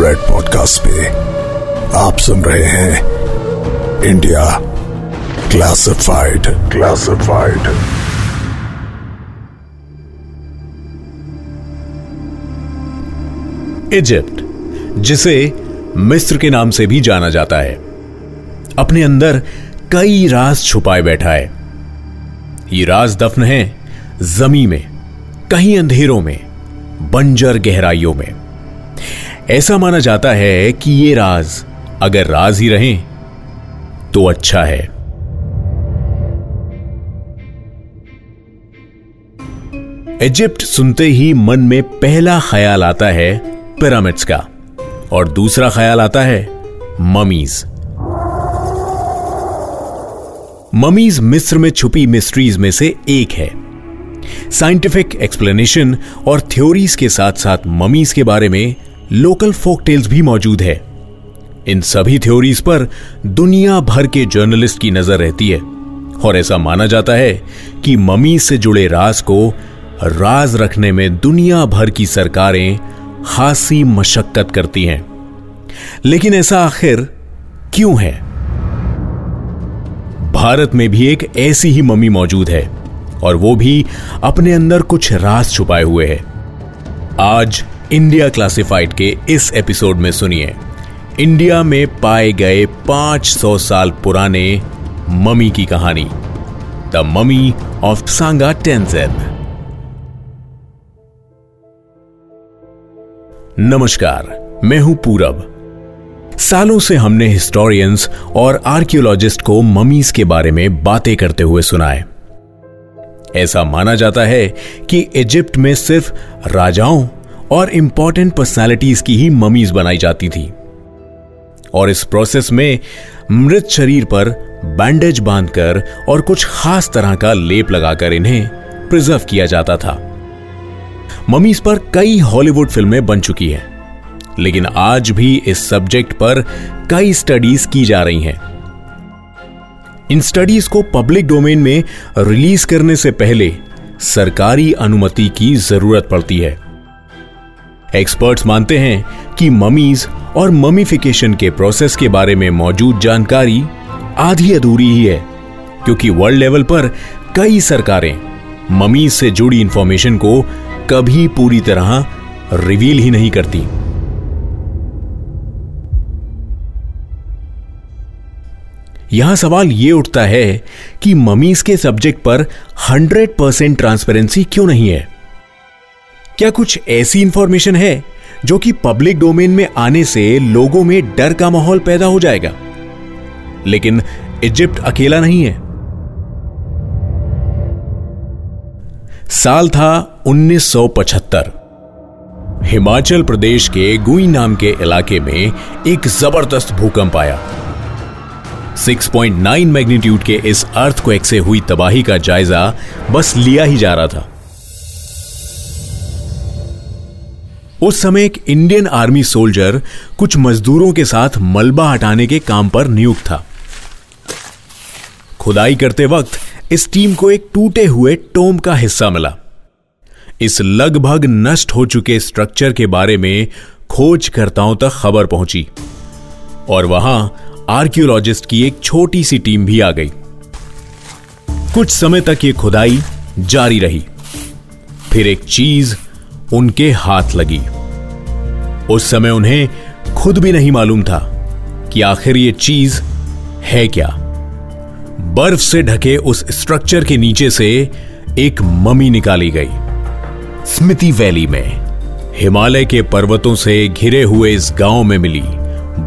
Red podcast पे आप सुन रहे हैं इंडिया क्लासिफाइड क्लासिफाइड इजिप्ट जिसे मिस्र के नाम से भी जाना जाता है, अपने अंदर कई राज छुपाए बैठा है। ये राज दफन है जमी में, कहीं अंधेरों में, बंजर गहराइयों में। ऐसा माना जाता है कि ये राज अगर राज ही रहे तो अच्छा है। इजिप्ट सुनते ही मन में पहला ख्याल आता है पिरामिड्स का, और दूसरा ख्याल आता है ममीज ममीज मिस्र में छुपी मिस्ट्रीज में से एक है। साइंटिफिक एक्सप्लेनेशन और थ्योरीज के साथ साथ ममीज के बारे में लोकल फोक टेल्स भी मौजूद है। इन सभी थ्योरीज पर दुनिया भर के जर्नलिस्ट की नज़र रहती है। और ऐसा माना जाता है कि ममीज से जुड़े राज को राज रखने में दुनिया भर की सरकारें खासी मशक्कत करती हैं। लेकिन ऐसा आखिर क्यों है? भारत में भी एक ऐसी ही मम्मी मौजूद है, और वो भी अपने अंदर कुछ राज छुपाए हुए है। आज इंडिया क्लासिफाइड के इस एपिसोड में सुनिए। इंडिया में पाए गए 500 साल पुराने ममी की कहानी। The mummy of Sangha Tenzin नमस्कार, मैं हूँ पूरब। सालों से हमने हिस्टोरियंस और आर्कियोलॉजिस्ट को ममीज के बारे में बातें करते हुए सुना है ऐसा माना जाता है कि इजिप्ट में सिर्फ़ राजाओं और इंपॉर्टेंट पर्सनालिटीज की ही ममीज बनाई जाती थी। और इस प्रोसेस में मृत शरीर पर बैंडेज बांधकर और कुछ खास तरह का लेप लगाकर इन्हें प्रिजर्व किया जाता था। ममीज पर कई हॉलीवुड फ़िल्में बन चुकी हैं, लेकिन आज भी इस सब्जेक्ट पर कई स्टडीज़ की जा रही हैं। इन स्टडीज़ को पब्लिक डोमेन में रिलीज़ करने से पहले सरकारी अनुमति की ज़रूरत पड़ती है। एक्सपर्ट्स मानते हैं कि ममीज और ममीफिकेशन के प्रोसेस के बारे में मौजूद जानकारी आधी अधूरी ही है, क्योंकि वर्ल्ड लेवल पर कई सरकारें ममीज से जुड़ी इंफॉर्मेशन को कभी पूरी तरह रिवील ही नहीं करती। यहाँ सवाल यह उठता है कि ममीज के सब्जेक्ट पर 100 परसेंट ट्रांसपेरेंसी क्यों नहीं है? क्या कुछ ऐसी इंफॉर्मेशन है जो कि पब्लिक डोमेन में आने से लोगों में डर का माहौल पैदा हो जाएगा? लेकिन इजिप्ट अकेला नहीं है। साल था 1975 हिमाचल प्रदेश के गुई नाम के इलाके में एक ज़बरदस्त भूकंप आया। 6.9 मैग्नीट्यूड के इस अर्थक्वेक से हुई तबाही का जायजा बस लिया ही जा रहा था। उस समय एक इंडियन आर्मी सोल्जर कुछ मजदूरों के साथ मलबा हटाने के काम पर नियुक्त था। खुदाई करते वक्त इस टीम को एक टूटे हुए टोम का हिस्सा मिला। इस लगभग नष्ट हो चुके स्ट्रक्चर के बारे में खोजकर्ताओं तक खबर पहुँची और वहाँ आर्कियोलॉजिस्ट की एक छोटी सी टीम भी आ गई। कुछ समय तक यह खुदाई जारी रही। फिर एक चीज़ उनके हाथ लगी। उस समय उन्हें खुद भी नहीं मालूम था कि आखिर ये चीज़ है क्या। बर्फ़ से ढके उस स्ट्रक्चर के नीचे से एक ममी निकाली गई। स्मिति वैली में हिमालय के पर्वतों से घिरे हुए इस गाँव में मिली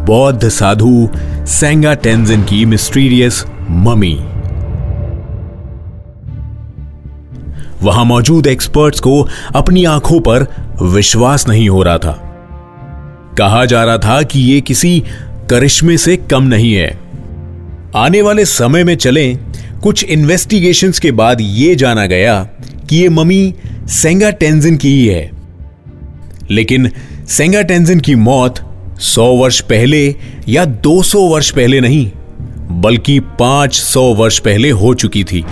बौद्ध साधु सेंगा टेंजिन की मिस्टीरियस ममी वहाँ मौजूद एक्सपर्ट्स को अपनी आँखों पर विश्वास नहीं हो रहा था। कहा जा रहा था कि यह किसी करिश्मे से कम नहीं है। आने वाले समय में चलें, कुछ इन्वेस्टिगेशंस के बाद यह जाना गया कि यह ममी सेंगा टेंजिन की ही है। लेकिन सेंगा टेंजिन की मौत 100 वर्ष पहले या 200 वर्ष पहले नहीं, बल्कि 500 वर्ष पहले हो चुकी थी।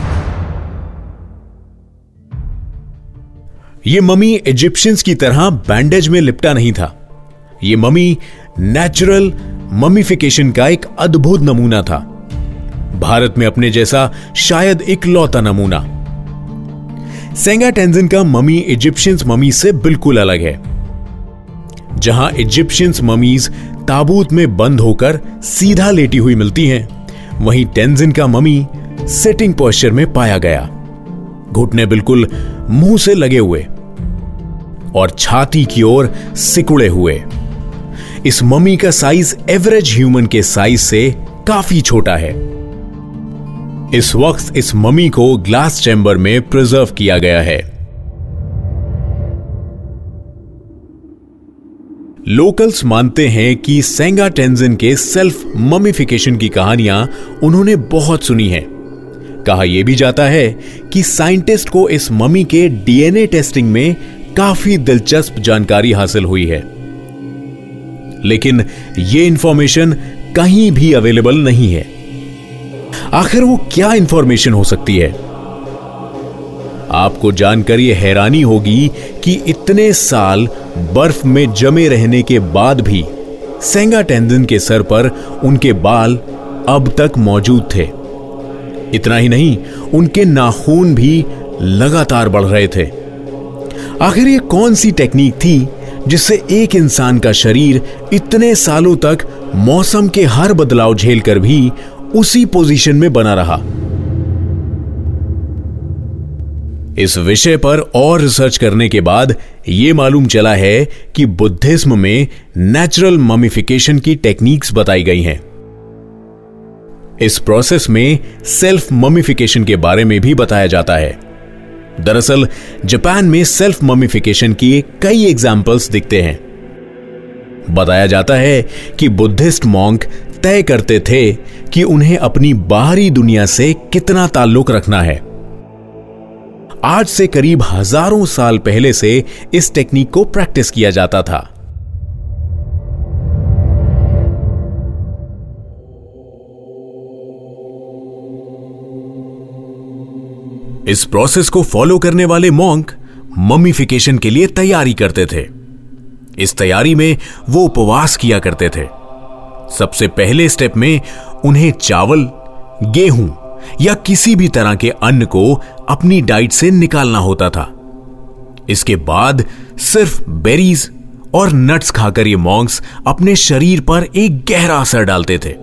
यह ममी इजिप्शियंस की तरह बैंडेज में लिपटा नहीं था। ये ममी नेचुरल ममीफिकेशन का एक अद्भुत नमूना था। भारत में अपने जैसा शायद इकलौता नमूना। सेंगा टेंजिन का ममी इजिप्शियंस ममी से बिल्कुल अलग है। जहाँ इजिप्शियंस ममीज ताबूत में बंद होकर सीधा लेटी हुई मिलती हैं, वहीं टेंजिन का ममी सेटिंग पोस्चर में पाया गया। घुटने बिल्कुल मुँह से लगे हुए और छाती की ओर सिकुड़े हुए। इस मम्मी का साइज़ एवरेज ह्यूमन के साइज़ से काफ़ी छोटा है। इस वक्त इस मम्मी को ग्लास चैम्बर में प्रिजर्व किया गया है। लोकल्स मानते हैं कि सेंगा टेंजिन के सेल्फ ममीफिकेशन की कहानियाँ उन्होंने बहुत सुनी है। कहा यह भी जाता है कि साइंटिस्ट को इस ममी के डीएनए टेस्टिंग में काफ़ी दिलचस्प जानकारी हासिल हुई है। लेकिन यह इंफॉर्मेशन कहीं भी अवेलेबल नहीं है। आखिर वो क्या इंफॉर्मेशन हो सकती है? आपको जानकर यह हैरानी होगी कि इतने साल बर्फ़ में जमे रहने के बाद भी सेंगा टेंडन के सर पर उनके बाल अब तक मौजूद थे। इतना ही नहीं, उनके नाखून भी लगातार बढ़ रहे थे। आखिर ये कौन सी टेक्निक थी जिससे एक इंसान का शरीर इतने सालों तक मौसम के हर बदलाव झेलकर भी उसी पोजीशन में बना रहा? इस विषय पर और रिसर्च करने के बाद यह मालूम चला है कि बुद्धिज्म में नेचुरल ममिफिकेशन की टेक्निक्स बताई गई हैं। इस प्रोसेस में सेल्फ ममिफिकेशन के बारे में भी बताया जाता है। दरअसल, जापान में सेल्फ ममिफिकेशन की कई एग्जाम्पल्स दिखते हैं। बताया जाता है कि बुद्धिस्ट मॉन्क तय करते थे कि उन्हें अपनी बाहरी दुनिया से कितना ताल्लुक रखना है। आज से करीब हज़ारों साल पहले से इस टेक्निक को प्रैक्टिस किया जाता था। इस प्रोसेस को फॉलो करने वाले मॉन्क ममीफिकेशन के लिए तैयारी करते थे। इस तैयारी में वो उपवास किया करते थे। सबसे पहले स्टेप में उन्हें चावल, गेहूँ या किसी भी तरह के अन्न को अपनी डाइट से निकालना होता था। इसके बाद सिर्फ़ बेरीज और नट्स खाकर ये मॉन्क्स अपने शरीर पर एक गहरा असर डालते थे।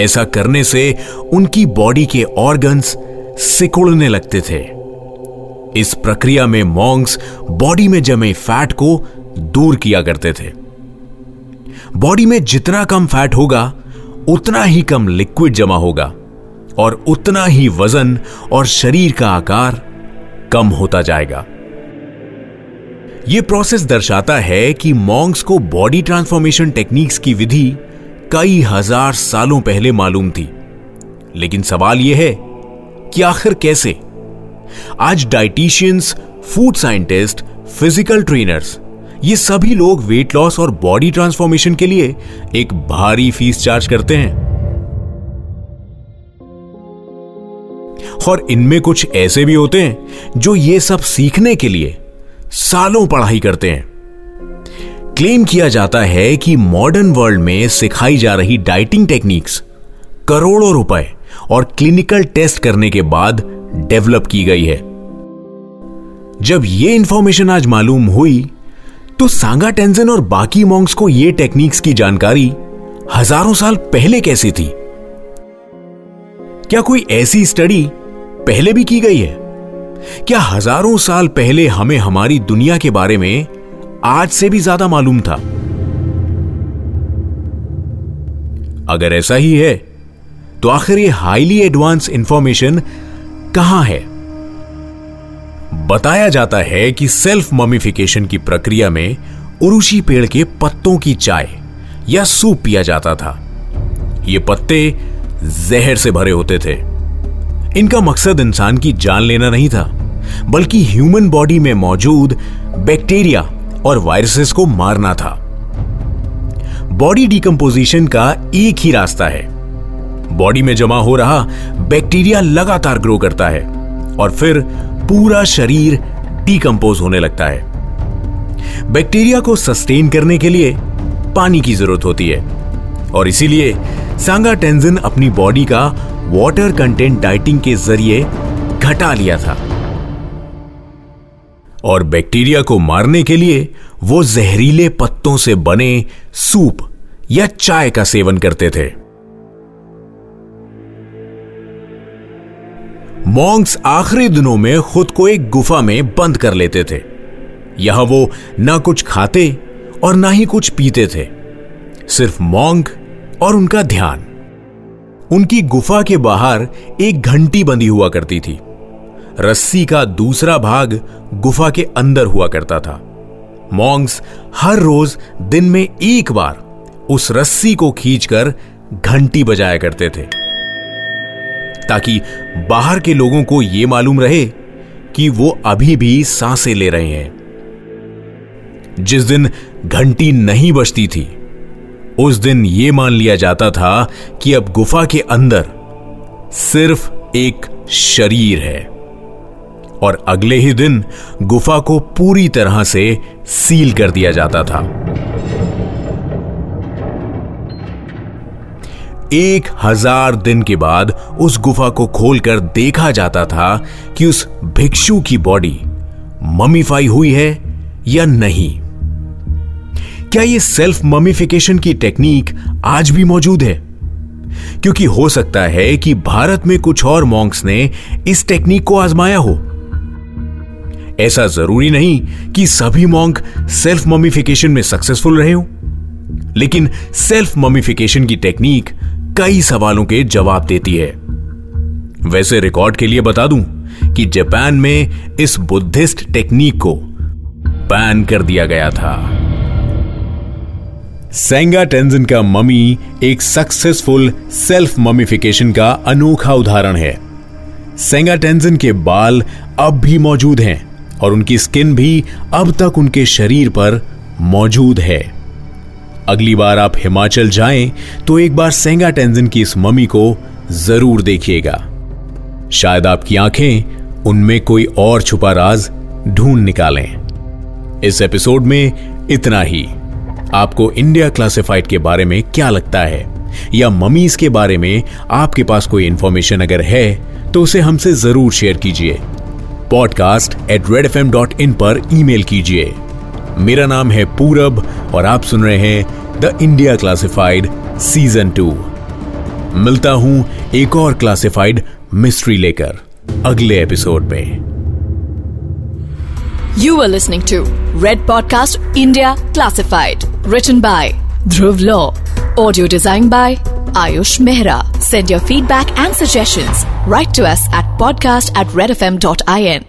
ऐसा करने से उनकी बॉडी के ऑर्गन्स सिकुड़ने लगते थे। इस प्रक्रिया में मॉन्ग्स बॉडी में जमे फैट को दूर किया करते थे। बॉडी में जितना कम फैट होगा, उतना ही कम लिक्विड जमा होगा और उतना ही वज़न और शरीर का आकार कम होता जाएगा। यह प्रोसेस दर्शाता है कि मॉन्ग्स को बॉडी ट्रांसफॉर्मेशन टेक्निक्स की विधि कई हज़ार सालों पहले मालूम थी। लेकिन सवाल यह है कि आखिर कैसे? आज dietitians food scientist physical trainers ये सभी लोग वेट लॉस और बॉडी ट्रांसफॉर्मेशन के लिए एक भारी फ़ीस चार्ज करते हैं। और इनमें कुछ ऐसे भी होते हैं जो ये सब सीखने के लिए सालों पढ़ाई करते हैं। क्लेम किया जाता है कि मॉडर्न वर्ल्ड में सिखाई जा रही डाइटिंग टेक्निक्स करोड़ों रुपए और क्लिनिकल टेस्ट करने के बाद डेवलप की गई है। जब यह इंफॉर्मेशन आज मालूम हुई तो सांगा, टेंजन और बाकी मॉन्क्स को ये टेक्निक्स की जानकारी हज़ारों साल पहले कैसी थी? क्या कोई ऐसी स्टडी पहले भी की गई है? क्या हज़ारों साल पहले हमें हमारी दुनिया के बारे में आज से भी ज़्यादा मालूम था? अगर ऐसा ही है तो आखिर ये हाईली एडवांस इंफॉर्मेशन कहाँ है बताया जाता है कि सेल्फ ममिफिकेशन की प्रक्रिया में उरुशी पेड़ के पत्तों की चाय या सूप पिया जाता था। ये पत्ते जहर से भरे होते थे। इनका मकसद इंसान की जान लेना नहीं था, बल्कि ह्यूमन बॉडी में मौजूद बैक्टीरिया और वायरसेस को मारना था। बॉडी डिकम्पोजिशन का एक ही रास्ता है। बॉडी में जमा हो रहा बैक्टीरिया लगातार ग्रो करता है और फिर पूरा शरीर डिकम्पोज होने लगता है। बैक्टीरिया को सस्टेन करने के लिए पानी की ज़रूरत होती है और इसीलिए सांगा टेंजन अपनी बॉडी का वाटर कंटेंट डाइटिंग के ज़रिए घटा लिया था। और बैक्टीरिया को मारने के लिए वो जहरीले पत्तों से बने सूप या चाय का सेवन करते थे। मॉन्क्स आखिरी दिनों में खुद को एक गुफा में बंद कर लेते थे। यहाँ वो ना कुछ खाते और ना ही कुछ पीते थे, सिर्फ़ मॉन्ग और उनका ध्यान। उनकी गुफा के बाहर एक घंटी बंधी हुआ करती थी। रस्सी का दूसरा भाग गुफा के अंदर हुआ करता था। मॉन्ग्स हर रोज दिन में एक बार उस रस्सी को खींचकर घंटी बजाया करते थे। ताकि बाहर के लोगों को यह मालूम रहे कि वो अभी भी साँसें ले रहे हैं। जिस दिन घंटी नहीं बजती थी, उस दिन यह मान लिया जाता था कि अब गुफा के अंदर सिर्फ़ एक शरीर है और अगले ही दिन गुफा को पूरी तरह से सील कर दिया जाता था। एक हज़ार दिन के बाद उस गुफा को खोलकर देखा जाता था कि उस भिक्षु की बॉडी ममीफाई हुई है या नहीं। क्या यह सेल्फ ममीफिकेशन की टेक्निक आज भी मौजूद है? क्योंकि हो सकता है कि भारत में कुछ और मॉन्क्स ने इस टेक्निक को आजमाया हो। ऐसा ज़रूरी नहीं कि सभी मॉन्क सेल्फ ममीफिकेशन में सक्सेसफुल रहे हो। लेकिन सेल्फ ममीफिकेशन की टेक्निक कई सवालों के जवाब देती है। वैसे रिकॉर्ड के लिए बता दूँ कि जापान में इस बुद्धिस्ट टेक्निक को बैन कर दिया गया था। सेंगा टेंजन का ममी एक सक्सेसफुल सेल्फ ममीफिकेशन का अनोखा उदाहरण है। सेंगा टेंजन के बाल अब भी मौजूद हैं और उनकी स्किन भी अब तक उनके शरीर पर मौजूद है। अगली बार आप हिमाचल जाएँ तो एक बार सेंगा टेंजन की इस ममी को ज़रूर देखिएगा। शायद आपकी आँखें उनमें कोई और छुपा राज ढूंढ निकालें। इस एपिसोड में इतना ही। आपको इंडिया क्लासिफाइड के बारे में क्या लगता है? या ममीज के बारे में आपके पास कोई इंफॉर्मेशन अगर है तो उसे हमसे ज़रूर शेयर कीजिए। पॉडकास्ट एट रेड पर ईमेल कीजिए। मेरा नाम है पूरब और आप सुन रहे हैं the India classified season two. मिलता हूँ एक और क्लासिफाइड मिस्ट्री लेकर अगले एपिसोड में। You are listening to red podcast India classified return by Dhruv law audio design by Ayush Mehra send your feedback and suggestion write to us at podcast at red F M dot I N